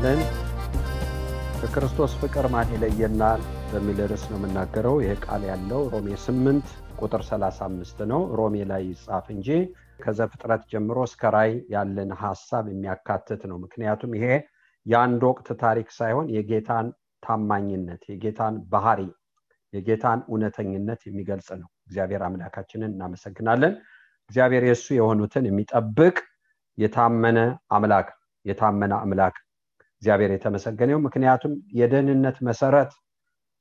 እናመሰግናለን። ከክርስቶስ ፍቅር ማን ይለየናል በሚል ርዕስ ነው የምናገረው። ይህ ቃል ያለው ሮሜ 8 ቁጥር 35 ነው። ሮሜ ላይ ይጻፍ እንጂ ከዘፍጥረት ጀምሮ እስከ ራእይ ያለን ሀሳብ የሚያካትት ነው። ምክንያቱም ይሄ የአንድ ወቅት ታሪክ ሳይሆን የጌታን ታማኝነት፣ የጌታን ባህሪ፣ የጌታን እውነተኝነት የሚገልጽ ነው። እግዚአብሔር አምላካችንን እናመሰግናለን። እግዚአብሔር የእሱ የሆኑትን የሚጠብቅ የታመነ አምላክ የታመነ አምላክ እግዚአብሔር የተመሰገነው። ምክንያቱም የደህንነት መሰረት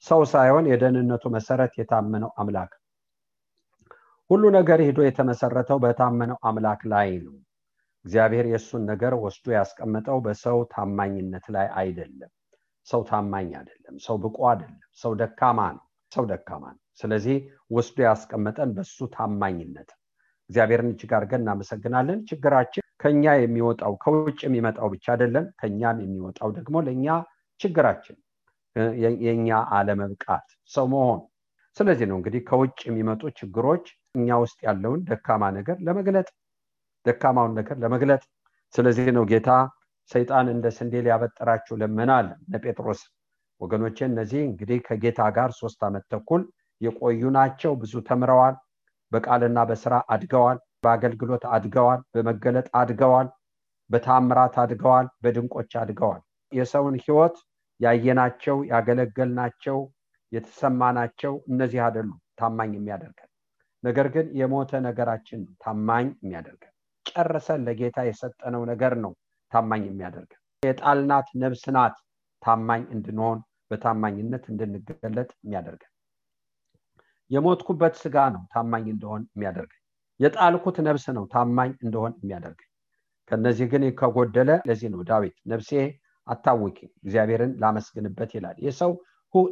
ሰው ሳይሆን የደህንነቱ መሰረት የታመነው አምላክ ሁሉ ነገር ሄዶ የተመሰረተው በታመነው አምላክ ላይ ነው። እግዚአብሔር የእሱን ነገር ወስዶ ያስቀመጠው በሰው ታማኝነት ላይ አይደለም። ሰው ታማኝ አይደለም። ሰው ብቁ አይደለም። ሰው ደካማ ነው። ሰው ደካማ ነው። ስለዚህ ወስዶ ያስቀመጠን በሱ ታማኝነት እግዚአብሔርን እጅግ አድርገን እናመሰግናለን። ችግራችን ከኛ የሚወጣው ከውጭ የሚመጣው ብቻ አይደለም፣ ከኛም የሚወጣው ደግሞ ለእኛ ችግራችን የእኛ አለመብቃት ሰው መሆን። ስለዚህ ነው እንግዲህ ከውጭ የሚመጡ ችግሮች እኛ ውስጥ ያለውን ደካማ ነገር ለመግለጥ ደካማውን ነገር ለመግለጥ። ስለዚህ ነው ጌታ ሰይጣን እንደ ስንዴ ሊያበጥራችሁ ለመናል ለጴጥሮስ። ወገኖቼ እነዚህ እንግዲህ ከጌታ ጋር ሶስት ዓመት ተኩል የቆዩ ናቸው። ብዙ ተምረዋል። በቃልና በስራ አድገዋል። በአገልግሎት አድገዋል። በመገለጥ አድገዋል። በታምራት አድገዋል። በድንቆች አድገዋል። የሰውን ህይወት ያየናቸው ያገለገልናቸው የተሰማናቸው እነዚህ አይደሉም ታማኝ የሚያደርገን ነገር ግን የሞተ ነገራችን ታማኝ የሚያደርገን ጨርሰን ለጌታ የሰጠነው ነገር ነው ታማኝ የሚያደርገን የጣልናት ነብስ ናት ታማኝ እንድንሆን በታማኝነት እንድንገለጥ የሚያደርገን የሞትኩበት ስጋ ነው ታማኝ እንደሆን የሚያደርገኝ የጣልኩት ነብስ ነው ታማኝ እንደሆን የሚያደርገኝ። ከነዚህ ግን ከጎደለ ለዚህ ነው ዳዊት ነብሴ አታውቂ እግዚአብሔርን ላመስግንበት ይላል። የሰው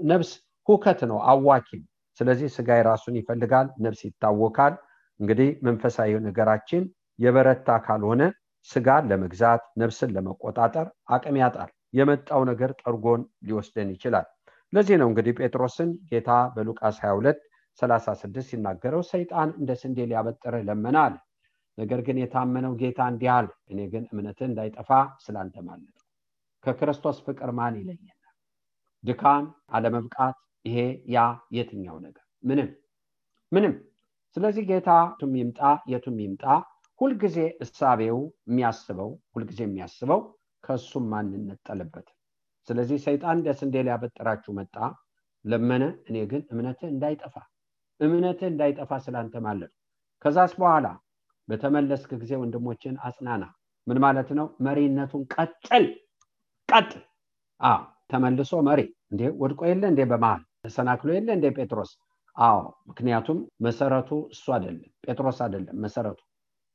ነብስ ሁከት ነው አዋኪም። ስለዚህ ስጋ ራሱን ይፈልጋል ነብስ ይታወካል። እንግዲህ መንፈሳዊ ነገራችን የበረታ ካልሆነ ስጋን ለመግዛት ነብስን ለመቆጣጠር አቅም ያጣል። የመጣው ነገር ጠርጎን ሊወስደን ይችላል። ለዚህ ነው እንግዲህ ጴጥሮስን ጌታ በሉቃስ 22 36 ሲናገረው ሰይጣን እንደ ስንዴ ሊያበጥርህ ለመና አለ ነገር ግን የታመነው ጌታ እንዲህ አለ እኔ ግን እምነትህ እንዳይጠፋ ስላንተ ማለት ከክርስቶስ ፍቅር ማን ይለየናል? ድካም አለመብቃት ይሄ ያ የትኛው ነገር? ምንም ምንም። ስለዚህ ጌታ ቱም ይምጣ የቱም ይምጣ? ሁልጊዜ እሳቤው የሚያስበው ሁልጊዜ የሚያስበው ከእሱም ማንነጠልበት ስለዚህ ሰይጣን እንደ ስንዴ ሊያበጥራችሁ መጣ ለመነ እኔ ግን እምነትህ እንዳይጠፋ እምነትህ እንዳይጠፋ ስላንተ ማለት ከዛስ በኋላ በተመለስክ ጊዜ ወንድሞችን አጽናና። ምን ማለት ነው? መሪነቱን ቀጥል ቀጥል። አዎ ተመልሶ መሪ። እንዴ ወድቆ የለ እንዴ በመሃል? ተሰናክሎ የለ እንዴ ጴጥሮስ? አዎ ምክንያቱም መሰረቱ እሱ አይደለም ጴጥሮስ አይደለም መሰረቱ።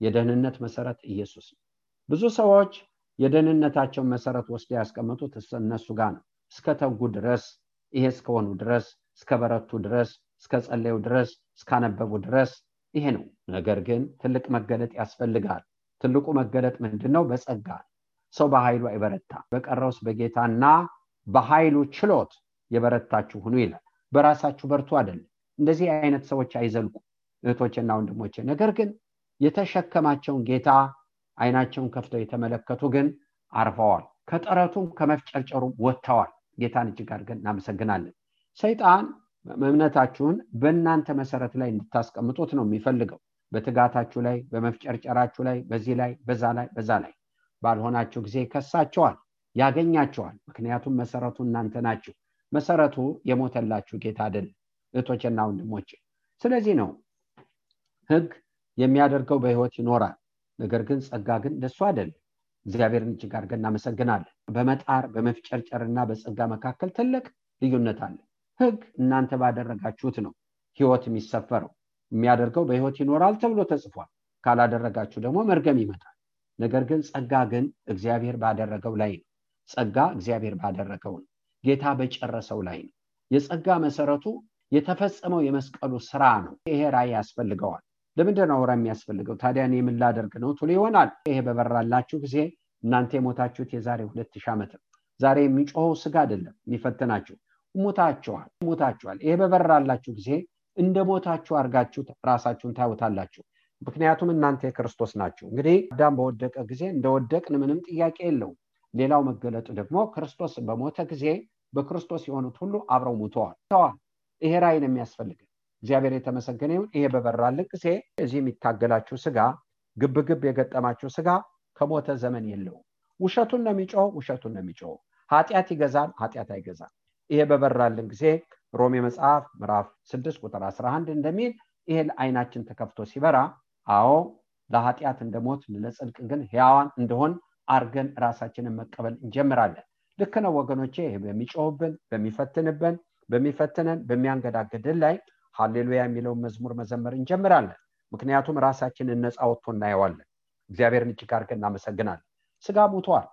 የደህንነት መሰረት ኢየሱስ። ነው ብዙ ሰዎች የደህንነታቸውን መሰረት ወስደው ያስቀመጡት እነሱ ጋር ነው። እስከ ተጉ ድረስ ይሄ እስከሆኑ ድረስ እስከ በረቱ ድረስ እስከ ጸለዩ ድረስ እስካነበቡ ድረስ ይሄ ነው። ነገር ግን ትልቅ መገለጥ ያስፈልጋል። ትልቁ መገለጥ ምንድን ነው በጸጋ። ሰው በኃይሉ አይበረታ። በቀረውስ በጌታና በኃይሉ ችሎት የበረታችሁ ሁኑ ይላል። በራሳችሁ በርቱ አይደለም። እንደዚህ አይነት ሰዎች አይዘልቁ እህቶችና ወንድሞቼ። ነገር ግን የተሸከማቸውን ጌታ አይናቸውን ከፍተው የተመለከቱ ግን አርፈዋል። ከጥረቱም ከመፍጨርጨሩም ወጥተዋል። ጌታን እጅግ አድርገን እናመሰግናለን። ሰይጣን እምነታችሁን በእናንተ መሰረት ላይ እንድታስቀምጡት ነው የሚፈልገው። በትጋታችሁ ላይ በመፍጨርጨራችሁ ላይ በዚህ ላይ በዛ ላይ በዛ ላይ። ባልሆናችሁ ጊዜ ይከሳቸዋል ያገኛቸዋል ምክንያቱም መሰረቱ እናንተ ናችሁ። መሰረቱ የሞተላችሁ ጌታ አይደለም እህቶችና ወንድሞች ስለዚህ ነው ህግ የሚያደርገው በህይወት ይኖራል። ነገር ግን ጸጋ ግን እንደሱ አይደለም። እግዚአብሔርን እጅግ አድርገን እናመሰግናለን። በመጣር በመፍጨርጨርና በጸጋ መካከል ትልቅ ልዩነት አለ ህግ እናንተ ባደረጋችሁት ነው ህይወት የሚሰፈረው። የሚያደርገው በህይወት ይኖራል ተብሎ ተጽፏል። ካላደረጋችሁ ደግሞ መርገም ይመጣል። ነገር ግን ጸጋ ግን እግዚአብሔር ባደረገው ላይ ነው። ጸጋ እግዚአብሔር ባደረገው ነው። ጌታ በጨረሰው ላይ ነው። የጸጋ መሰረቱ የተፈጸመው የመስቀሉ ስራ ነው። ይሄ ራይ ያስፈልገዋል። ለምንድን ነው ራ የሚያስፈልገው? ታዲያ እኔ ምን ላደርግ ነው? ትሉ ይሆናል። ይሄ በበራላችሁ ጊዜ እናንተ የሞታችሁት የዛሬ ሁለት ሺህ ዓመት ነው። ዛሬ የሚጮኸው ስጋ አይደለም የሚፈትናችሁ ሙታችኋል ሙታችኋል ይሄ በበራላችሁ ጊዜ እንደ ሞታችሁ አድርጋችሁ ራሳችሁን ታዩታላችሁ። ምክንያቱም እናንተ የክርስቶስ ናችሁ። እንግዲህ አዳም በወደቀ ጊዜ እንደወደቅን ምንም ጥያቄ የለውም። ሌላው መገለጡ ደግሞ ክርስቶስ በሞተ ጊዜ በክርስቶስ የሆኑት ሁሉ አብረው ሙተዋል ተዋል። ይሄ ራይ ነው እግዚአብሔር የተመሰገነ ይሁን። ይሄ በበራልን ጊዜ እዚህ የሚታገላችሁ ስጋ ግብግብ የገጠማችሁ ስጋ ከሞተ ዘመን የለውም። ውሸቱን ነው የሚጮው ውሸቱን ነው የሚጮው ኃጢአት ይገዛል ኃጢአት አይገዛል ይሄ በበራልን ጊዜ ሮሜ መጽሐፍ ምዕራፍ 6 ቁጥር 11 እንደሚል ይሄ አይናችን ተከፍቶ ሲበራ አዎ ለኃጢአት እንደሞት ለጽድቅ ግን ህያዋን እንደሆን አርገን ራሳችንን መቀበል እንጀምራለን። ልክ ነው ወገኖቼ በሚጮህብን በሚፈትንብን በሚፈትነን በሚያንገዳግድን ላይ ሃሌሉያ የሚለውን መዝሙር መዘመር እንጀምራለን። ምክንያቱም ራሳችንን ነፃ ወጥቶ እናየዋለን። እግዚአብሔርን እጅግ አድርገን እናመሰግናለን። ስጋ ሙቷል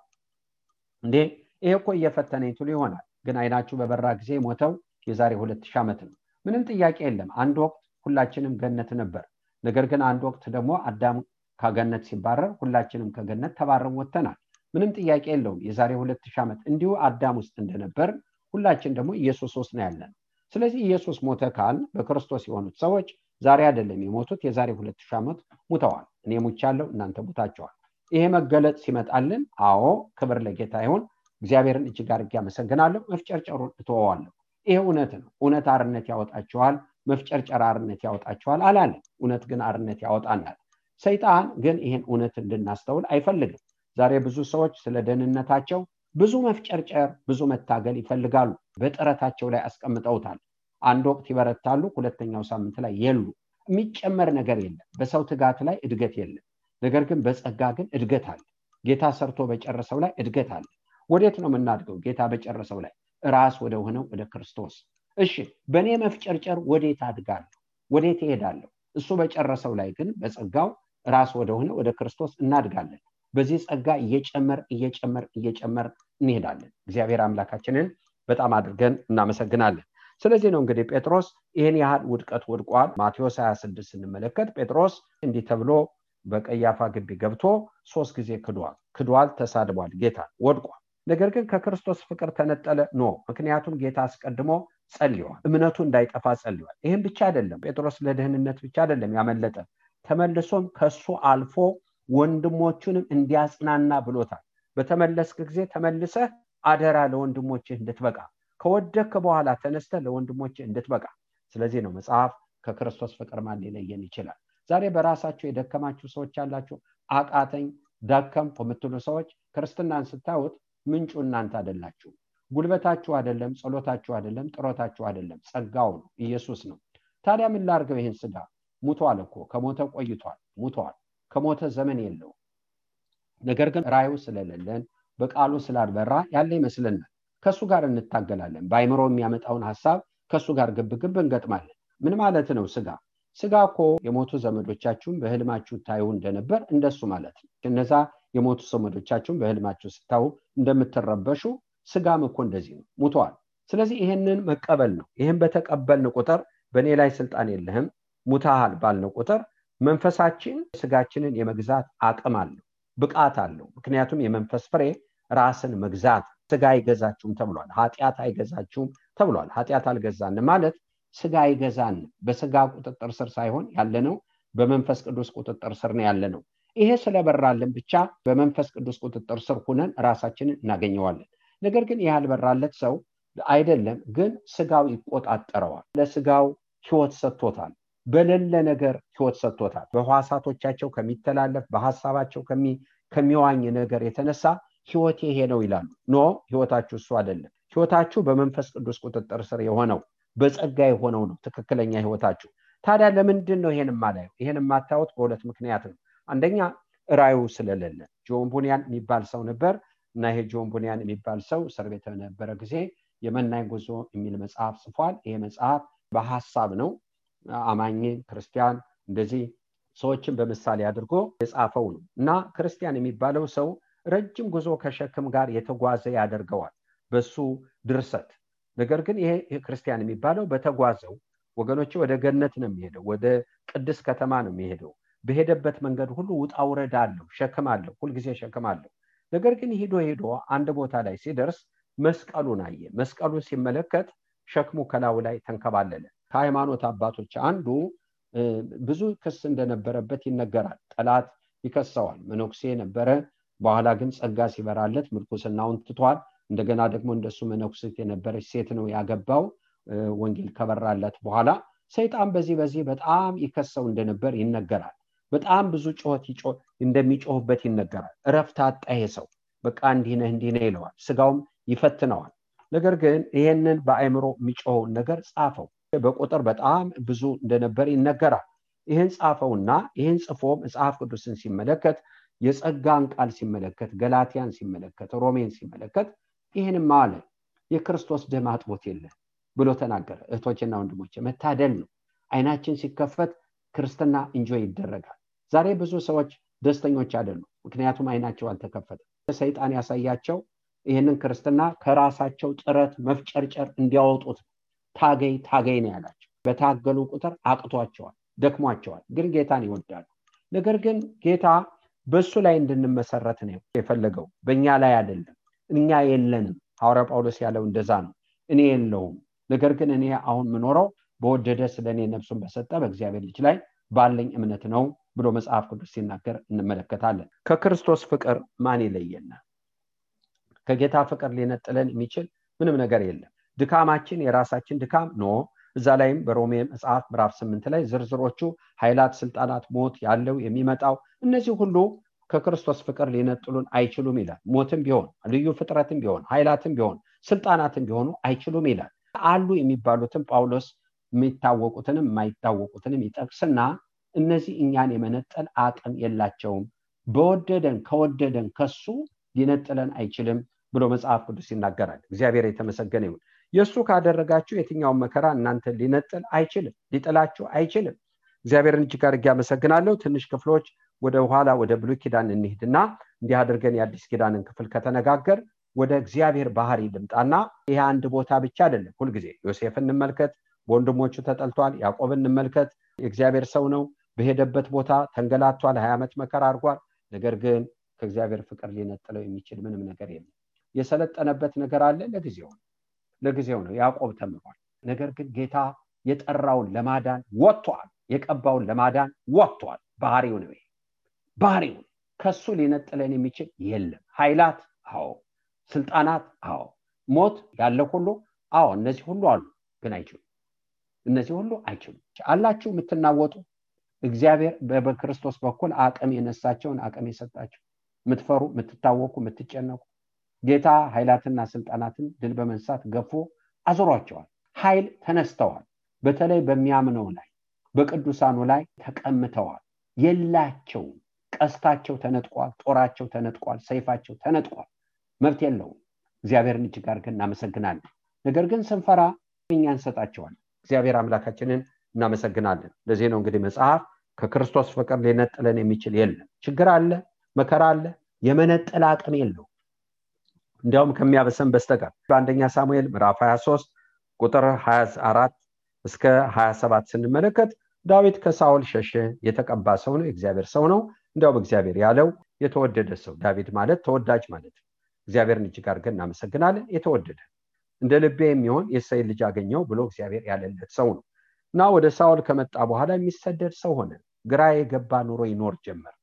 እንዴ? ይሄ እኮ እየፈተነኝ ትሉ ይሆናል ግን አይናችሁ በበራ ጊዜ ሞተው የዛሬ ሁለት ሺህ ዓመት ነው። ምንም ጥያቄ የለም። አንድ ወቅት ሁላችንም ገነት ነበር። ነገር ግን አንድ ወቅት ደግሞ አዳም ከገነት ሲባረር ሁላችንም ከገነት ተባረን ወጥተናል። ምንም ጥያቄ የለውም። የዛሬ ሁለት ሺህ ዓመት እንዲሁ አዳም ውስጥ እንደነበር ሁላችን ደግሞ ኢየሱስ ውስጥ ነው ያለን። ስለዚህ ኢየሱስ ሞተ ካል በክርስቶስ የሆኑት ሰዎች ዛሬ አይደለም የሞቱት የዛሬ ሁለት ሺህ ዓመት ሙተዋል። እኔ ሙቻለሁ እናንተ ሙታቸዋል ይሄ መገለጥ ሲመጣልን አዎ ክብር ለጌታ ይሁን እግዚአብሔርን እጅግ አድርጌ አመሰግናለሁ። መፍጨርጨሩን እተወዋለሁ። ይሄ እውነት ነው። እውነት አርነት ያወጣችኋል መፍጨርጨር አርነት ያወጣችኋል አላለም እውነት ግን አርነት ያወጣናል። ሰይጣን ግን ይህን እውነት እንድናስተውል አይፈልግም። ዛሬ ብዙ ሰዎች ስለ ደህንነታቸው ብዙ መፍጨርጨር ብዙ መታገል ይፈልጋሉ። በጥረታቸው ላይ አስቀምጠውታል። አንድ ወቅት ይበረታሉ ሁለተኛው ሳምንት ላይ የሉ። የሚጨመር ነገር የለም። በሰው ትጋት ላይ እድገት የለም። ነገር ግን በጸጋ ግን እድገት አለ። ጌታ ሰርቶ በጨረሰው ላይ እድገት አለ ወዴት ነው የምናድገው? ጌታ በጨረሰው ላይ ራስ ወደ ሆነው ወደ ክርስቶስ። እሺ በእኔ መፍጨርጨር ወዴት አድጋለሁ? ወዴት ይሄዳለሁ እሱ በጨረሰው ላይ ግን በጸጋው ራስ ወደሆነ ወደ ክርስቶስ እናድጋለን። በዚህ ጸጋ እየጨመር እየጨመር እየጨመር እንሄዳለን። እግዚአብሔር አምላካችንን በጣም አድርገን እናመሰግናለን። ስለዚህ ነው እንግዲህ ጴጥሮስ ይህን ያህል ውድቀት ወድቋል። ማቴዎስ 26 ስንመለከት ጴጥሮስ እንዲህ ተብሎ በቀያፋ ግቢ ገብቶ ሶስት ጊዜ ክዷል። ክዷል ተሳድቧል ጌታ ወድቋል ነገር ግን ከክርስቶስ ፍቅር ተነጠለ ኖ። ምክንያቱም ጌታ አስቀድሞ ጸልዋል እምነቱ እንዳይጠፋ ጸልዋል ይህም ብቻ አይደለም። ጴጥሮስ ለደህንነት ብቻ አይደለም ያመለጠ። ተመልሶም ከሱ አልፎ ወንድሞቹንም እንዲያጽናና ብሎታል። በተመለስክ ጊዜ ተመልሰህ አደራ ለወንድሞችህ እንድትበቃ ከወደክ በኋላ ተነስተ ለወንድሞችህ እንድትበቃ። ስለዚህ ነው መጽሐፍ ከክርስቶስ ፍቅር ማን ሊለየን ይችላል? ዛሬ በራሳችሁ የደከማችሁ ሰዎች ያላችሁ አቃተኝ ደከምኩ የምትሉ ሰዎች ክርስትናን ስታዩት ምንጩ እናንተ አደላችሁ ጉልበታችሁ አይደለም ጸሎታችሁ አይደለም ጥረታችሁ አይደለም። ጸጋው ነው ኢየሱስ ነው። ታዲያ ምን ላርገው ይህን ስጋ? ሙቷል እኮ ከሞተ ቆይቷል ሙቷል ከሞተ ዘመን የለው ነገር ግን ራዩ ስለሌለን በቃሉ ስላልበራ ያለ ይመስልናል ከእሱ ጋር እንታገላለን። በአይምሮ የሚያመጣውን ሀሳብ ከእሱ ጋር ግብግብ እንገጥማለን። ምን ማለት ነው ስጋ? ስጋ እኮ የሞቱ ዘመዶቻችሁን በህልማችሁ ታዩ እንደነበር እንደሱ ማለት ነው። እነዛ የሞቱ ዘመዶቻችሁን በህልማችሁ ስታዩ እንደምትረበሹ ስጋም እኮ እንደዚህ ነው። ሙተዋል። ስለዚህ ይህንን መቀበል ነው። ይህን በተቀበልን ቁጥር በእኔ ላይ ስልጣን የለህም ሙታሃል ባልነው ቁጥር መንፈሳችን ስጋችንን የመግዛት አቅም አለው ብቃት አለው። ምክንያቱም የመንፈስ ፍሬ ራስን መግዛት ስጋ አይገዛችሁም ተብሏል ኃጢአት አይገዛችሁም ተብሏል። ኃጢአት አልገዛን ማለት ስጋ አይገዛን በስጋ ቁጥጥር ስር ሳይሆን ያለነው በመንፈስ ቅዱስ ቁጥጥር ስር ነው ያለነው ይሄ ስለበራልን ብቻ በመንፈስ ቅዱስ ቁጥጥር ስር ሁነን ራሳችንን እናገኘዋለን። ነገር ግን ያልበራለት ሰው አይደለም ግን ስጋው ይቆጣጠረዋል። ለስጋው ህይወት ሰጥቶታል። በሌለ ነገር ህይወት ሰጥቶታል። በህዋሳቶቻቸው ከሚተላለፍ በሀሳባቸው ከሚዋኝ ነገር የተነሳ ህይወት ይሄ ነው ይላሉ። ኖ ህይወታችሁ እሱ አይደለም። ህይወታችሁ በመንፈስ ቅዱስ ቁጥጥር ስር የሆነው በጸጋ የሆነው ነው ትክክለኛ ህይወታችሁ። ታዲያ ለምንድን ነው ይሄን ማላየው ይሄን የማታዩት በሁለት ምክንያት ነው አንደኛ ራዩ ስለሌለ ጆን ቡኒያን የሚባል ሰው ነበር። እና ይሄ ጆን ቡኒያን የሚባል ሰው እስር ቤት በነበረ ጊዜ የመናኝ ጉዞ የሚል መጽሐፍ ጽፏል። ይሄ መጽሐፍ በሀሳብ ነው። አማኝ ክርስቲያን እንደዚህ ሰዎችን በምሳሌ አድርጎ የጻፈው ነው። እና ክርስቲያን የሚባለው ሰው ረጅም ጉዞ ከሸክም ጋር የተጓዘ ያደርገዋል በሱ ድርሰት። ነገር ግን ይሄ ክርስቲያን የሚባለው በተጓዘው ወገኖች ወደ ገነት ነው የሚሄደው ወደ ቅድስ ከተማ ነው የሚሄደው በሄደበት መንገድ ሁሉ ውጣ ውረድ አለው ሸክም አለው ሁልጊዜ ሸክም አለው። ነገር ግን ሂዶ ሄዶ አንድ ቦታ ላይ ሲደርስ መስቀሉን አየ። መስቀሉን ሲመለከት ሸክሙ ከላዩ ላይ ተንከባለለ። ከሃይማኖት አባቶች አንዱ ብዙ ክስ እንደነበረበት ይነገራል። ጠላት ይከሰዋል። መነኩሴ ነበረ። በኋላ ግን ጸጋ ሲበራለት ምርኩስናውን ትቷል። እንደገና ደግሞ እንደሱ መነኩሴት የነበረች ሴት ነው ያገባው። ወንጌል ከበራለት በኋላ ሰይጣን በዚህ በዚህ በጣም ይከሰው እንደነበር ይነገራል በጣም ብዙ ጩኸት እንደሚጮህበት ይነገራል። እረፍት አጣ ሰው። በቃ እንዲህ ነህ ይለዋል። ስጋውም ይፈትነዋል። ነገር ግን ይሄንን በአእምሮ የሚጮኸውን ነገር ጻፈው። በቁጥር በጣም ብዙ እንደነበር ይነገራል። ይህን ጻፈውና ይህን ጽፎ መጽሐፍ ቅዱስን ሲመለከት የጸጋን ቃል ሲመለከት ገላትያን ሲመለከት ሮሜን ሲመለከት ይህንም አለ። የክርስቶስ ደም አጥቦት የለ ብሎ ተናገረ። እህቶችና ወንድሞች መታደል ነው። አይናችን ሲከፈት ክርስትና እንጆይ ይደረጋል ዛሬ ብዙ ሰዎች ደስተኞች አይደሉም። ምክንያቱም አይናቸው አልተከፈተ ሰይጣን ያሳያቸው ይህንን ክርስትና ከራሳቸው ጥረት መፍጨርጨር እንዲያወጡት ታገይ ታገይ ነው ያላቸው። በታገሉ ቁጥር አቅቷቸዋል ደክሟቸዋል ግን ጌታን ይወዳሉ። ነገር ግን ጌታ በእሱ ላይ እንድንመሰረት ነው የፈለገው። በእኛ ላይ አይደለም እኛ የለንም። ሐዋርያ ጳውሎስ ያለው እንደዛ ነው። እኔ የለውም። ነገር ግን እኔ አሁን ምኖረው በወደደ ስለ እኔ ነፍሱን በሰጠ በእግዚአብሔር ልጅ ላይ ባለኝ እምነት ነው ብሎ መጽሐፍ ቅዱስ ሲናገር እንመለከታለን። ከክርስቶስ ፍቅር ማን ይለየናል ከጌታ ፍቅር ሊነጥለን የሚችል ምንም ነገር የለም። ድካማችን የራሳችን ድካም ኖ። እዛ ላይም በሮሜ መጽሐፍ ምዕራፍ ስምንት ላይ ዝርዝሮቹ ኃይላት ስልጣናት ሞት ያለው የሚመጣው እነዚህ ሁሉ ከክርስቶስ ፍቅር ሊነጥሉን አይችሉም ይላል። ሞትም ቢሆን ልዩ ፍጥረትም ቢሆን ኃይላትም ቢሆን ስልጣናትም ቢሆኑ አይችሉም ይላል። አሉ የሚባሉትም ጳውሎስ የሚታወቁትንም የማይታወቁትንም ይጠቅስና እነዚህ እኛን የመነጠል አቅም የላቸውም። በወደደን ከወደደን ከሱ ሊነጥለን አይችልም ብሎ መጽሐፍ ቅዱስ ይናገራል። እግዚአብሔር የተመሰገነ ይሁን። የእሱ ካደረጋችሁ የትኛውን መከራ እናንተ ሊነጥል አይችልም ሊጥላችሁ አይችልም። እግዚአብሔርን እጅግ አድርጌ አመሰግናለሁ። ትንሽ ክፍሎች ወደ ኋላ ወደ ብሉ ኪዳን እንሂድና እንዲህ አድርገን የአዲስ ኪዳንን ክፍል ከተነጋገር ወደ እግዚአብሔር ባህሪ ልምጣና ይህ አንድ ቦታ ብቻ አይደለም። ሁልጊዜ ዮሴፍ እንመልከት በወንድሞቹ ተጠልቷል ያዕቆብ እንመልከት። የእግዚአብሔር ሰው ነው በሄደበት ቦታ ተንገላቷል ሀያ ዓመት መከራ አድርጓል። ነገር ግን ከእግዚአብሔር ፍቅር ሊነጥለው የሚችል ምንም ነገር የለም። የሰለጠነበት ነገር አለ? ለጊዜው ነው። ለጊዜው ነው። ያዕቆብ ተምሯል። ነገር ግን ጌታ የጠራውን ለማዳን ወጥቷል። የቀባውን ለማዳን ወጥቷል። ባህሪው ነው ባህሪው ከሱ ሊነጥለን የሚችል የለም። ኃይላት? አዎ። ስልጣናት? አዎ። ሞት ያለ ሁሉ? አዎ። እነዚህ ሁሉ አሉ ግን አይችሉም። እነዚህ ሁሉ አይችሉም። አላችሁ የምትናወጡ እግዚአብሔር በክርስቶስ በኩል አቅም የነሳቸውን አቅም የሰጣቸው። የምትፈሩ የምትታወቁ የምትጨነቁ ጌታ ኃይላትና ስልጣናትን ድል በመንሳት ገፎ አዞሯቸዋል። ኃይል ተነስተዋል። በተለይ በሚያምነው ላይ በቅዱሳኑ ላይ ተቀምተዋል የላቸውም። ቀስታቸው ተነጥቋል ጦራቸው ተነጥቋል ሰይፋቸው ተነጥቋል። መብት የለውም። እግዚአብሔርን እጅግ አድርገን እናመሰግናለን። ነገር ግን ስንፈራ እኛ እንሰጣቸዋል እግዚአብሔር አምላካችንን እናመሰግናለን። ለዚህ ነው እንግዲህ መጽሐፍ ከክርስቶስ ፍቅር ሊነጥለን የሚችል የለም። ችግር አለ መከራ አለ የመነጠል አቅም የለው እንዲያውም ከሚያበሰን በስተቀር በአንደኛ ሳሙኤል ምዕራፍ 23 ቁጥር 24 እስከ 27 ስንመለከት ዳዊት ከሳውል ሸሸ የተቀባ ሰው ነው የእግዚአብሔር ሰው ነው። እንዲያውም እግዚአብሔር ያለው የተወደደ ሰው ዳዊት ማለት ተወዳጅ ማለት ነው። እግዚአብሔርን እጅግ አድርገን እናመሰግናለን። የተወደደ እንደ ልቤ የሚሆን የእሴይን ልጅ አገኘው ብሎ እግዚአብሔር ያለለት ሰው ነው እና ወደ ሳውል ከመጣ በኋላ የሚሰደድ ሰው ሆነ። ግራ የገባ ኑሮ ይኖር ጀመር።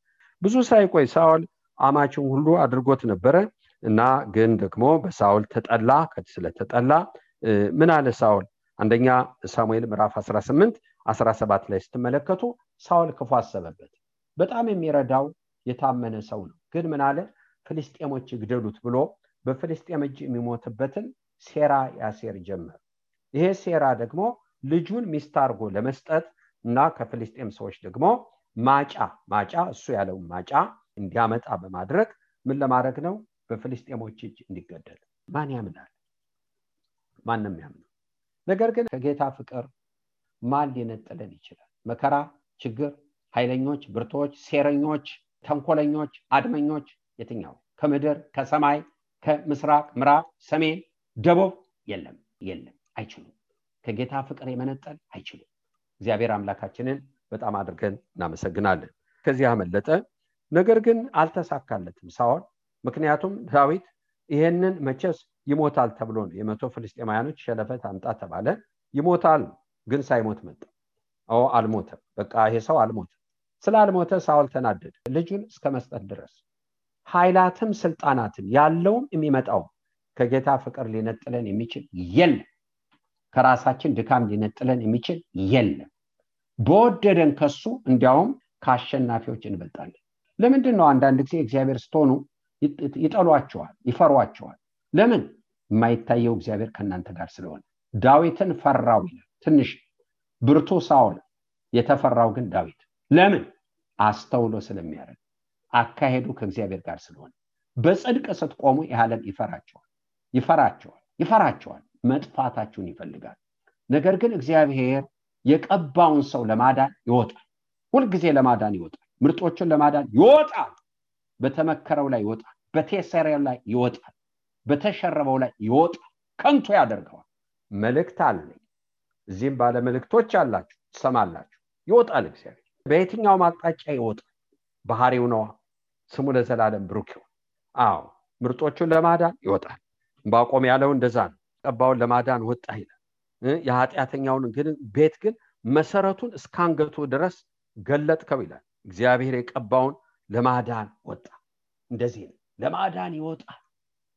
ብዙ ሳይቆይ ሳውል አማችን ሁሉ አድርጎት ነበረ እና ግን ደግሞ በሳውል ተጠላ ስለተጠላ ምን አለ ሳውል? አንደኛ ሳሙኤል ምዕራፍ 18 17 ላይ ስትመለከቱ ሳውል ክፉ አሰበበት። በጣም የሚረዳው የታመነ ሰው ነው። ግን ምን አለ? ፍልስጤሞች ይግደሉት ብሎ በፍልስጤም እጅ የሚሞትበትን ሴራ ያሴር ጀመር። ይሄ ሴራ ደግሞ ልጁን ሚስት አድርጎ ለመስጠት እና ከፍልስጤም ሰዎች ደግሞ ማጫ ማጫ እሱ ያለውን ማጫ እንዲያመጣ በማድረግ ምን ለማድረግ ነው? በፍልስጤሞች እጅ እንዲገደል። ማን ያምናል? ማንም ያምነው ነገር ግን ከጌታ ፍቅር ማን ሊነጥለን ይችላል? መከራ ችግር ኃይለኞች ብርቶች ሴረኞች ተንኮለኞች አድመኞች የትኛው? ከምድር ከሰማይ ከምስራቅ ምዕራብ ሰሜን ደቡብ? የለም የለም አይችሉም ከጌታ ፍቅር የመነጠል አይችሉም እግዚአብሔር አምላካችንን በጣም አድርገን እናመሰግናለን። ከዚህ አመለጠ። ነገር ግን አልተሳካለትም ሳኦል። ምክንያቱም ዳዊት ይሄንን መቼስ ይሞታል ተብሎ ነው የመቶ ፍልስጤማውያኖች ሸለፈት አምጣ ተባለ። ይሞታል ግን ሳይሞት መጣ። ኦ አልሞተም። በቃ ይሄ ሰው አልሞተም ስላልሞተ ሳውል ተናደደ። ልጁን እስከ መስጠት ድረስ ኃይላትም ስልጣናትም ያለውም የሚመጣውም ከጌታ ፍቅር ሊነጥለን የሚችል የለም ከራሳችን ድካም ሊነጥለን የሚችል የለም። በወደደን ከሱ እንዲያውም ከአሸናፊዎች እንበልጣለን። ለምንድን ነው አንዳንድ ጊዜ እግዚአብሔር ስትሆኑ ይጠሏቸዋል ይፈሯቸዋል? ለምን? የማይታየው እግዚአብሔር ከእናንተ ጋር ስለሆነ። ዳዊትን ፈራው ይላል። ትንሽ ብርቱ ሳውል የተፈራው ግን ዳዊት። ለምን? አስተውሎ ስለሚያደርግ። አካሄዱ ከእግዚአብሔር ጋር ስለሆነ። በጽድቅ ስትቆሙ የዓለም ይፈራቸዋል ይፈራቸዋል ይፈራቸዋል መጥፋታችሁን ይፈልጋል። ነገር ግን እግዚአብሔር የቀባውን ሰው ለማዳን ይወጣል። ሁልጊዜ ለማዳን ይወጣል። ምርጦችን ለማዳን ይወጣል። በተመከረው ላይ ይወጣል። በቴሰሬው ላይ ይወጣል። በተሸረበው ላይ ይወጣል። ከንቱ ያደርገዋል። መልእክት አለኝ። እዚህም ባለ መልእክቶች አላችሁ ትሰማላችሁ። ይወጣል እግዚአብሔር። በየትኛውም አቅጣጫ ይወጣል። ባህሪው ነዋ ስሙ ለዘላለም ብሩክ ይሁን። አዎ ምርጦቹን ለማዳን ይወጣል። ባቆም ያለው እንደዛ ነው ቀባውን ለማዳን ወጣ ይላል። የኃጢአተኛውን ግን ቤት ግን መሰረቱን እስካንገቱ ድረስ ገለጥከው ይላል። እግዚአብሔር የቀባውን ለማዳን ወጣ። እንደዚህ ነው። ለማዳን ይወጣል።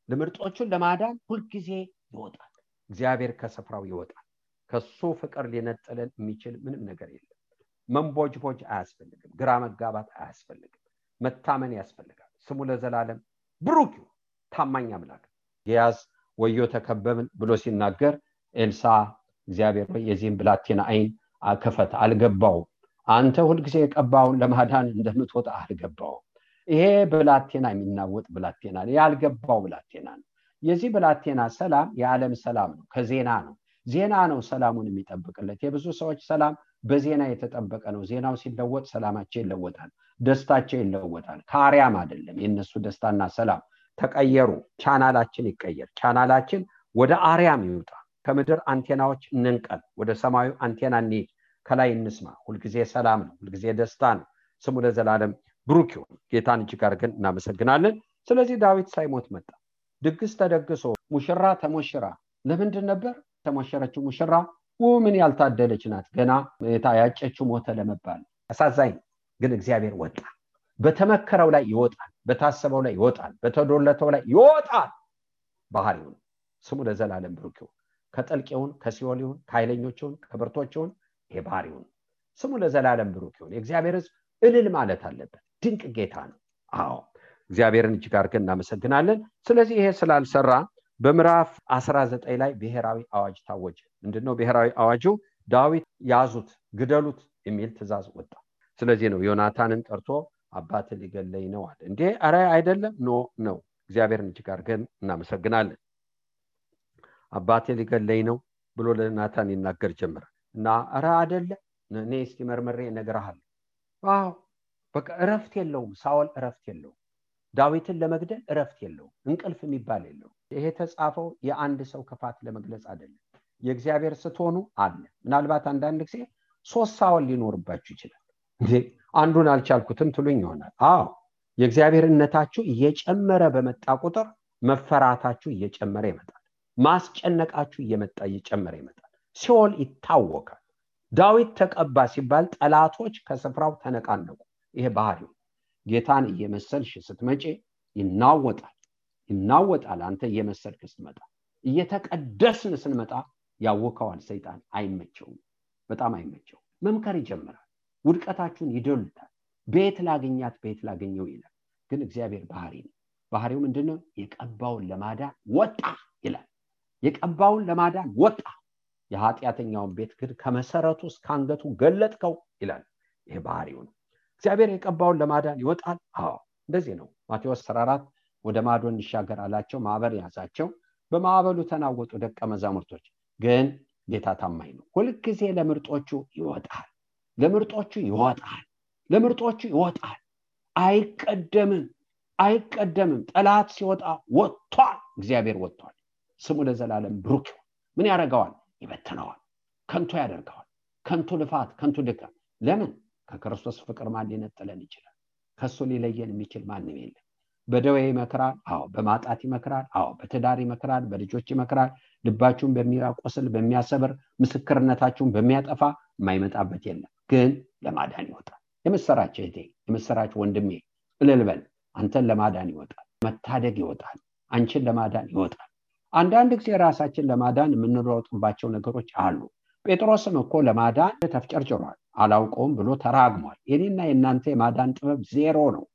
ለምርጦቹን ለማዳን ሁልጊዜ ይወጣል። እግዚአብሔር ከስፍራው ይወጣል። ከሱ ፍቅር ሊነጥለን የሚችል ምንም ነገር የለም። መንቦጅቦጅ አያስፈልግም። ግራ መጋባት አያስፈልግም። መታመን ያስፈልጋል። ስሙ ለዘላለም ብሩክ ታማኝ አምላክ። ጊያዝ ወዮ ተከበብን ብሎ ሲናገር ኤልሳ እግዚአብሔር ወይ የዚህም ብላቴና አይን ክፈት አልገባውም። አንተ ሁልጊዜ የቀባውን ለማዳን እንደምትወጣ አልገባውም። ይሄ ብላቴና የሚናወጥ ብላቴና ያልገባው ብላቴና ነው። የዚህ ብላቴና ሰላም የዓለም ሰላም ነው። ከዜና ነው። ዜና ነው ሰላሙን የሚጠብቅለት። የብዙ ሰዎች ሰላም በዜና የተጠበቀ ነው። ዜናው ሲለወጥ ሰላማቸው ይለወጣል ደስታቸው ይለወጣል። ከአርያም አይደለም የእነሱ ደስታና ሰላም ተቀየሩ። ቻናላችን ይቀየር። ቻናላችን ወደ አርያም ይውጣ። ከምድር አንቴናዎች እንንቀል። ወደ ሰማዩ አንቴና እንሄድ ከላይ እንስማ። ሁልጊዜ ሰላም ነው። ሁልጊዜ ደስታ ነው። ስሙ ለዘላለም ብሩክ ይሁን። ጌታን እጅግ አድርገን እናመሰግናለን። ስለዚህ ዳዊት ሳይሞት መጣ። ድግስ ተደግሶ ሙሽራ ተሞሽራ። ለምንድን ነበር ተሞሸረችው ሙሽራ? ምን ያልታደለች ናት። ገና ያጨችው ሞተ ለመባል። አሳዛኝ ግን እግዚአብሔር ወጣ በተመከረው ላይ ይወጣል በታሰበው ላይ ይወጣል በተዶለተው ላይ ይወጣል። ባህሪው ነው ስሙ ለዘላለም ብሩክ ይሁን። ከጥልቅ ይሁን ከሲኦል ይሁን ከኃይለኞች ይሁን ከብርቶች ይሁን ይሄ ባህሪው ነው ስሙ ለዘላለም ብሩክ ይሁን። የእግዚአብሔር ህዝብ እልል ማለት አለበት ድንቅ ጌታ ነው። አዎ እግዚአብሔርን እጅግ አድርገን እናመሰግናለን። ስለዚህ ይሄ ስላልሰራ በምዕራፍ 19 ላይ ብሔራዊ አዋጅ ታወጀ። ምንድነው ብሔራዊ አዋጁ? ዳዊት ያዙት ግደሉት የሚል ትእዛዝ ወጣ። ስለዚህ ነው ዮናታንን ጠርቶ አባት ሊገለኝ ነው አለ። እንዴ? አረ አይደለም። ኖ ነው። እግዚአብሔርን እጅግ አድርገን እናመሰግናለን። አባቴ ሊገለኝ ነው ብሎ ለናታን ይናገር ጀምረ እና አረ አይደለም እኔ እስቲ መርምሬ እነግርሃለሁ። ዋው በቃ እረፍት የለውም። ሳወል እረፍት የለውም። ዳዊትን ለመግደል እረፍት የለውም። እንቅልፍ የሚባል የለውም። ይሄ የተጻፈው የአንድ ሰው ክፋት ለመግለጽ አይደለም። የእግዚአብሔር ስትሆኑ አለ። ምናልባት አንዳንድ ጊዜ ሶስት ሳወል ሊኖርባችሁ ይችላል አንዱን አልቻልኩትም ትሉኝ ይሆናል። አዎ የእግዚአብሔርነታችሁ እየጨመረ በመጣ ቁጥር መፈራታችሁ እየጨመረ ይመጣል። ማስጨነቃችሁ እየመጣ እየጨመረ ይመጣል። ሲኦል ይታወቃል። ዳዊት ተቀባ ሲባል ጠላቶች ከስፍራው ተነቃነቁ። ይሄ ባህሪው ጌታን እየመሰልሽ ስትመጪ ይናወጣል ይናወጣል። አንተ እየመሰልክ ስትመጣ እየተቀደስን ስንመጣ ያውከዋል ሰይጣን። አይመቸውም በጣም አይመቸውም። መምከር ይጀምራል ውድቀታችሁን ይደሉታል። ቤት ላገኛት ቤት ላገኘው ይላል። ግን እግዚአብሔር ባህሪ ነው። ባህሪው ምንድነው? የቀባውን ለማዳን ወጣ ይላል። የቀባውን ለማዳን ወጣ። የኃጢአተኛውን ቤት ግን ከመሰረቱ እስከ አንገቱ ገለጥከው ይላል። ይሄ ባህሪው ነው። እግዚአብሔር የቀባውን ለማዳን ይወጣል? አዎ እንደዚህ ነው። ማቴዎስ 14 ወደ ማዶ እንሻገር አላቸው። ማዕበል ያዛቸው። በማዕበሉ ተናወጡ ደቀ መዛሙርቶች። ግን ጌታ ታማኝ ነው። ሁልጊዜ ለምርጦቹ ይወጣል ለምርጦቹ ይወጣል። ለምርጦቹ ይወጣል። አይቀደምም አይቀደምም። ጠላት ሲወጣ ወጥቷል። እግዚአብሔር ወጥቷል። ስሙ ለዘላለም ብሩክ ምን ያደርገዋል? ይበትነዋል። ከንቱ ያደርገዋል። ከንቱ ልፋት ከንቱ ድካም። ለምን? ከክርስቶስ ፍቅር ማን ሊነጥለን ይችላል? ከሱ ሊለየን የሚችል ማንም የለም። በደዌ ይመክራል። አዎ በማጣት ይመክራል። አዎ በትዳር ይመክራል። በልጆች ይመክራል። ልባችሁን በሚያቆስል በሚያሰብር ምስክርነታችሁን በሚያጠፋ የማይመጣበት የለም ግን ለማዳን ይወጣል። የምሰራች እህቴ የምሰራች ወንድሜ እልልበል አንተን ለማዳን ይወጣል መታደግ ይወጣል አንቺን ለማዳን ይወጣል። አንዳንድ ጊዜ ራሳችን ለማዳን የምንሮጥባቸው ነገሮች አሉ። ጴጥሮስም እኮ ለማዳን ተፍጨርጭሯል አላውቀውም ብሎ ተራግሟል። የኔና የእናንተ የማዳን ጥበብ ዜሮ ነው።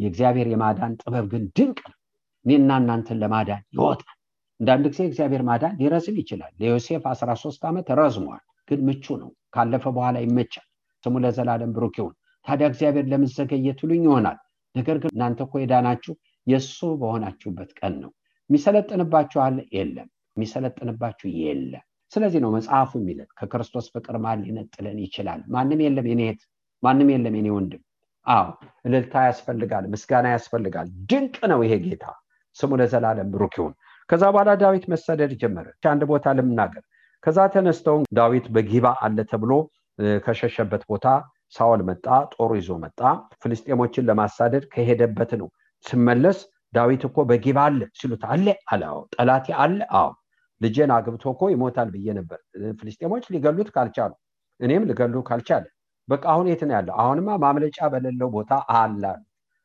የእግዚአብሔር የማዳን ጥበብ ግን ድንቅ ነው። እኔና እናንተን ለማዳን ይወጣል። አንዳንድ ጊዜ እግዚአብሔር ማዳን ሊረዝም ይችላል። ለዮሴፍ 13 ዓመት ረዝሟል ግን ምቹ ነው። ካለፈ በኋላ ይመቻል ስሙ ለዘላለም ብሩክ ይሁን። ታዲያ እግዚአብሔር ለምን ዘገየ ትሉኝ ይሆናል። ነገር ግን እናንተ እኮ የዳናችሁ የእሱ በሆናችሁበት ቀን ነው። የሚሰለጥንባችሁ አለ የለም የሚሰለጥንባችሁ የለም። ስለዚህ ነው መጽሐፉ የሚለን ከክርስቶስ ፍቅር ማን ሊነጥለን ይችላል? ማንም የለም የኔት ማንም የለም የኔ ወንድም። አዎ እልልታ ያስፈልጋል ምስጋና ያስፈልጋል። ድንቅ ነው ይሄ ጌታ። ስሙ ለዘላለም ብሩክ ይሁን። ከዛ በኋላ ዳዊት መሰደድ ጀመረ። አንድ ቦታ ልምናገር ከዛ ተነስተው ዳዊት በጊባ አለ ተብሎ ከሸሸበት ቦታ ሳውል መጣ ጦሩ ይዞ መጣ። ፍልስጤሞችን ለማሳደድ ከሄደበት ነው። ስመለስ ዳዊት እኮ በጊባ አለ ሲሉት አለ? አለ። ጠላቴ አለ? አዎ። ልጄን አግብቶ እኮ ይሞታል ብዬ ነበር። ፍልስጤሞች ሊገሉት ካልቻሉ እኔም ልገሉ ካልቻለ በቃ አሁን የት ነው ያለው? አሁንማ ማምለጫ በሌለው ቦታ አለ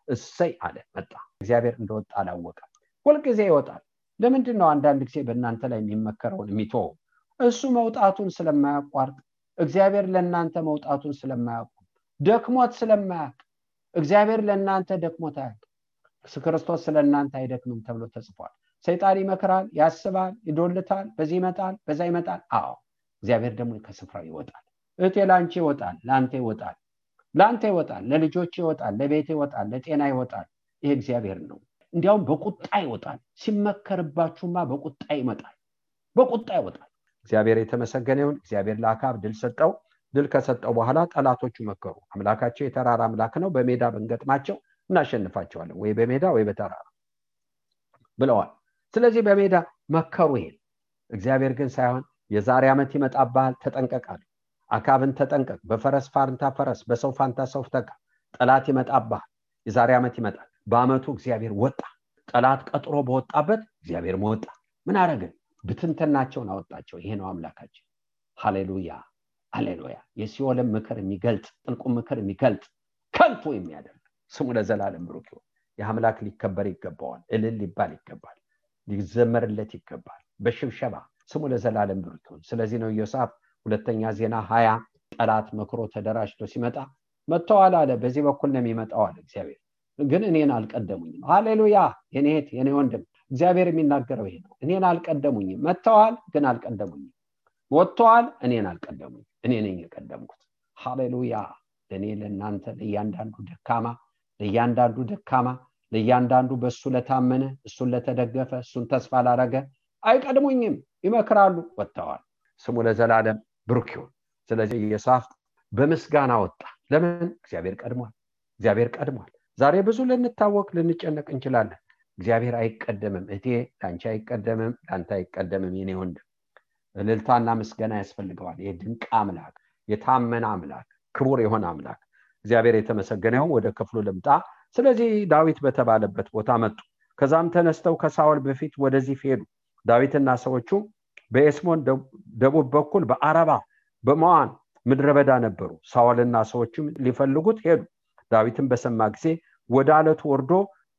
እሰይ አለ። መጣ። እግዚአብሔር እንደወጣ አላወቀ። ሁልጊዜ ይወጣል። ለምንድን ነው አንዳንድ ጊዜ በእናንተ ላይ የሚመከረውን የሚተወው? እሱ መውጣቱን ስለማያቋርጥ እግዚአብሔር ለእናንተ መውጣቱን ስለማያውቁ ደክሞት ስለማያውቅ እግዚአብሔር ለእናንተ ደክሞት አያውቅ ክርስቶስ ስለ እናንተ አይደክምም ተብሎ ተጽፏል። ሰይጣን ይመክራል ያስባል ይዶልታል በዚህ ይመጣል በዛ ይመጣል። አዎ እግዚአብሔር ደግሞ ከስፍራው ይወጣል። እህቴ ለአንቺ ይወጣል ለአንተ ይወጣል ለአንተ ይወጣል ለልጆች ይወጣል ለቤት ይወጣል ለጤና ይወጣል። ይሄ እግዚአብሔር ነው። እንዲያውም በቁጣ ይወጣል። ሲመከርባችሁማ በቁጣ ይመጣል በቁጣ ይወጣል እግዚአብሔር የተመሰገነ ይሁን። እግዚአብሔር ለአካብ ድል ሰጠው። ድል ከሰጠው በኋላ ጠላቶቹ መከሩ። አምላካቸው የተራራ አምላክ ነው። በሜዳ ብንገጥማቸው እናሸንፋቸዋለን። ወይ በሜዳ ወይ በተራራ ብለዋል። ስለዚህ በሜዳ መከሩ ይሄን እግዚአብሔር ግን ሳይሆን የዛሬ ዓመት ይመጣብሃል ተጠንቀቃል አካብን ተጠንቀቅ። በፈረስ ፋንታ ፈረስ በሰው ፋንታ ሰው ተካ ጠላት ይመጣብሃል የዛሬ ዓመት ይመጣል። በአመቱ እግዚአብሔር ወጣ። ጠላት ቀጥሮ በወጣበት እግዚአብሔር መወጣ ምን አረግን ብትንተናቸውን አወጣቸው። ይሄ ነው አምላካችን። ሃሌሉያ ሃሌሉያ። የሲኦልን ምክር የሚገልጥ ጥልቁ ምክር የሚገልጥ ከንቱ የሚያደርግ ስሙ ለዘላለም ብሩክ ይሁን። የአምላክ ሊከበር ይገባዋል። እልል ሊባል ይገባል። ሊዘመርለት ይገባል። በሽብሸባ ስሙ ለዘላለም ብሩክ ይሁን። ስለዚህ ነው ዮሳፍ ሁለተኛ ዜና ሀያ ጠላት መክሮ ተደራጅቶ ሲመጣ መጥተዋል አለ። በዚህ በኩል ነው የሚመጣው አለ እግዚአብሔር። ግን እኔን አልቀደሙኝም። ሃሌሉያ! የኔ እህት የኔ ወንድም እግዚአብሔር የሚናገረው ይሄ ነው። እኔን አልቀደሙኝም። መጥተዋል ግን አልቀደሙኝም። ወጥተዋል እኔን አልቀደሙኝ እኔ ነኝ የቀደምኩት። ሃሌሉያ! ለእኔ ለእናንተ ለእያንዳንዱ ደካማ ለእያንዳንዱ ደካማ ለእያንዳንዱ በእሱ ለታመነ እሱን ለተደገፈ እሱን ተስፋ ላረገ አይቀድሙኝም። ይመክራሉ ወጥተዋል። ስሙ ለዘላለም ብሩክ ይሁን። ስለዚህ ኢዮሳፍጥ በምስጋና ወጣ። ለምን? እግዚአብሔር ቀድሟል። እግዚአብሔር ቀድሟል። ዛሬ ብዙ ልንታወቅ ልንጨነቅ እንችላለን እግዚአብሔር አይቀደምም እቴ ለአንቺ አይቀደምም ለአንተ አይቀደምም የኔ ወንድም። እልልታና ምስገና ያስፈልገዋል። ይህ ድንቅ አምላክ የታመነ አምላክ ክቡር የሆነ አምላክ። እግዚአብሔር የተመሰገነው ወደ ክፍሉ ልምጣ። ስለዚህ ዳዊት በተባለበት ቦታ መጡ። ከዛም ተነስተው ከሳውል በፊት ወደዚህ ሄዱ። ዳዊትና ሰዎቹ በኤስሞን ደቡብ በኩል በአረባ በመዋን ምድረ በዳ ነበሩ። ሳውልና ሰዎችም ሊፈልጉት ሄዱ። ዳዊትን በሰማ ጊዜ ወደ አለቱ ወርዶ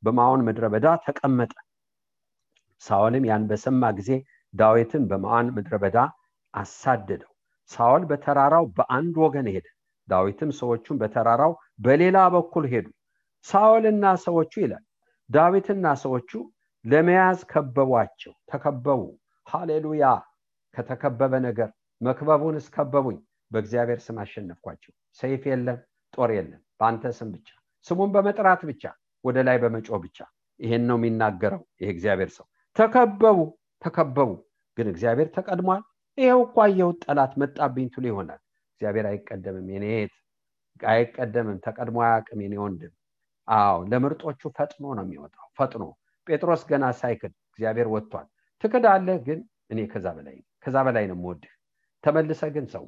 በማዖን ምድረ በዳ ተቀመጠ። ሳውልም ያን በሰማ ጊዜ ዳዊትን በማዖን ምድረ በዳ አሳደደው። ሳውል በተራራው በአንድ ወገን ሄደ። ዳዊትም ሰዎቹን በተራራው በሌላ በኩል ሄዱ። ሳውልና ሰዎቹ ይላል ዳዊትና ሰዎቹ ለመያዝ ከበቧቸው ተከበቡ። ሃሌሉያ! ከተከበበ ነገር መክበቡን እስከበቡኝ። በእግዚአብሔር ስም አሸነፍኳቸው። ሰይፍ የለም ጦር የለም በአንተ ስም ብቻ ስሙን በመጥራት ብቻ ወደ ላይ በመጮህ ብቻ። ይሄን ነው የሚናገረው ይሄ እግዚአብሔር ሰው። ተከበቡ ተከበቡ። ግን እግዚአብሔር ተቀድሟል። ይሄው እኳ የውጥ ጠላት መጣብኝ ትሉ ይሆናል። እግዚአብሔር አይቀደምም የኔት አይቀደምም ተቀድሞ አያቅም የኔ ወንድም። አዎ ለምርጦቹ ፈጥኖ ነው የሚወጣው ፈጥኖ። ጴጥሮስ ገና ሳይክድ እግዚአብሔር ወጥቷል። ትክዳለህ ግን እኔ ከዛ በላይ ከዛ በላይ ነው የምወድህ። ተመልሰ ግን ሰው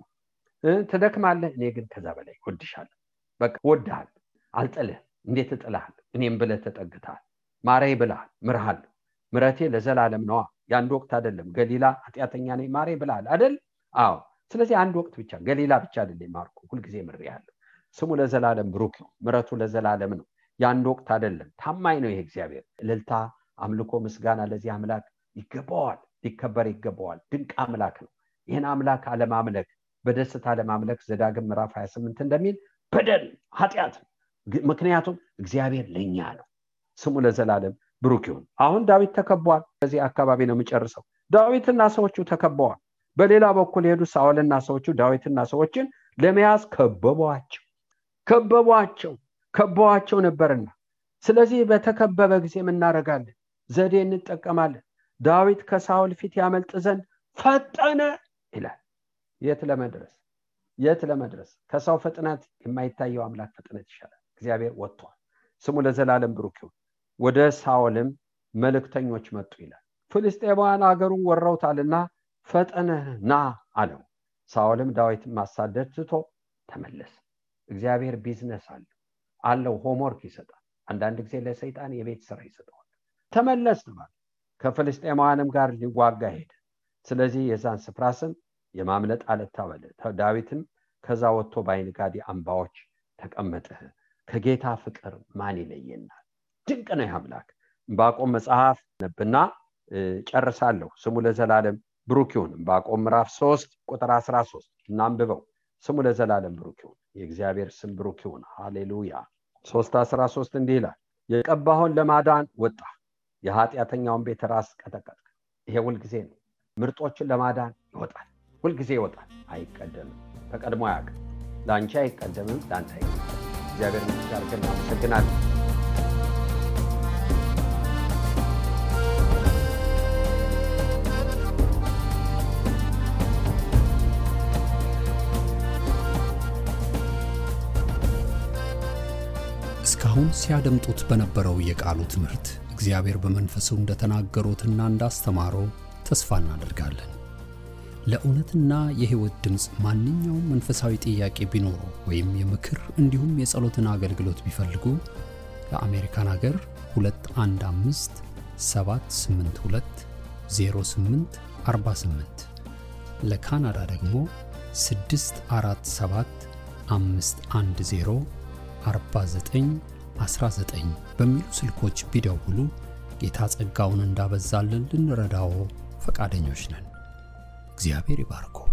ትደክማለህ እኔ ግን ከዛ በላይ ወድሻለሁ በቃ ወድሃል አልጥልህ እንዴት እጥልሃል እኔም ብለህ ተጠግተሃል። ማሬ ብልሃል ምርሃል ምረቴ ለዘላለም ነዋ። የአንድ ወቅት አይደለም። ገሊላ ኃጢአተኛ ነኝ። ማሬ ብልሃል አደል አዎ። ስለዚህ አንድ ወቅት ብቻ ገሊላ ብቻ አይደለም ማርኩ። ሁልጊዜ ምሬ ያለው ስሙ ለዘላለም ብሩክ ነው። ምረቱ ለዘላለም ነው። የአንድ ወቅት አይደለም። ታማኝ ነው ይሄ እግዚአብሔር። እልልታ አምልኮ ምስጋና ለዚህ አምላክ ይገባዋል። ሊከበር ይገባዋል። ድንቅ አምላክ ነው። ይህን አምላክ አለማምለክ በደስታ ለማምለክ ዘዳግም ምዕራፍ 28 እንደሚል በደል ኃጢአት ምክንያቱም እግዚአብሔር ለእኛ ነው። ስሙ ለዘላለም ብሩክ ይሁን። አሁን ዳዊት ተከቧል። በዚህ አካባቢ ነው የሚጨርሰው ዳዊትና ሰዎቹ ተከበዋል። በሌላ በኩል የሄዱ ሳውልና ሰዎቹ ዳዊትና ሰዎችን ለመያዝ ከበቧቸው ከበቧቸው ከበዋቸው ነበርና። ስለዚህ በተከበበ ጊዜ እናደረጋለን ዘዴ እንጠቀማለን። ዳዊት ከሳውል ፊት ያመልጥ ዘንድ ፈጠነ ይላል። የት ለመድረስ? የት ለመድረስ? ከሰው ፍጥነት የማይታየው አምላክ ፍጥነት ይሻላል እግዚአብሔር ወጥቷል። ስሙ ለዘላለም ብሩክ ይሁን። ወደ ሳውልም መልእክተኞች መጡ ይላል። ፍልስጤማውያን አገሩን ወረውታልና ፈጠነ ና አለው። ሳውልም ዳዊትን ማሳደድ ትቶ ተመለሰ። እግዚአብሔር ቢዝነስ አለው አለው homework ይሰጣል። አንዳንድ ጊዜ ለሰይጣን የቤት ስራ ይሰጠዋል። ተመለስ ማለት ከፍልስጤማውያንም ጋር ሊዋጋ ሄደ። ስለዚህ የዛን ስፍራ ስም የማምለጥ አለት ተባለ ዳዊትም ከዛ ወጥቶ በዓይንጋዲ አምባዎች ተቀመጠ ከጌታ ፍቅር ማን ይለየናል? ድንቅ ነው አምላክ። እንባቆም መጽሐፍ ላንብብና እጨርሳለሁ። ስሙ ለዘላለም ብሩክ ይሁን። እንባቆም ምዕራፍ 3 ቁጥር 13 እናንብበው። ስሙ ለዘላለም ብሩክ ይሁን። የእግዚአብሔር ስም ብሩክ ይሁን። ሃሌሉያ። 3 13 እንዲህ ይላል። የቀባሁን ለማዳን ወጣ የኃጢአተኛውን ቤት ራስ ቀጠቀጥ ይሄ ሁልጊዜ ነው። ምርጦችን ለማዳን ይወጣል። ሁልጊዜ ይወጣል። አይቀደምም። ተቀድሞ አያውቅም። ለአንቺ አይቀደምም ለአንተ አይቀደም እግዚአብሔር ምስጋርገን እናመሰግናለን እስካሁን ሲያደምጡት በነበረው የቃሉ ትምህርት እግዚአብሔር በመንፈሱ እንደተናገሩትና እንዳስተማረው ተስፋ እናደርጋለን። ለእውነትና የሕይወት ድምፅ ማንኛውም መንፈሳዊ ጥያቄ ቢኖሩ ወይም የምክር እንዲሁም የጸሎትን አገልግሎት ቢፈልጉ ለአሜሪካን አገር 215 782 08 48 ለካናዳ ደግሞ 647 510 4919 በሚሉ ስልኮች ቢደውሉ ጌታ ጸጋውን እንዳበዛልን ልንረዳዎ ፈቃደኞች ነን። እግዚአብሔር ይባርኮ።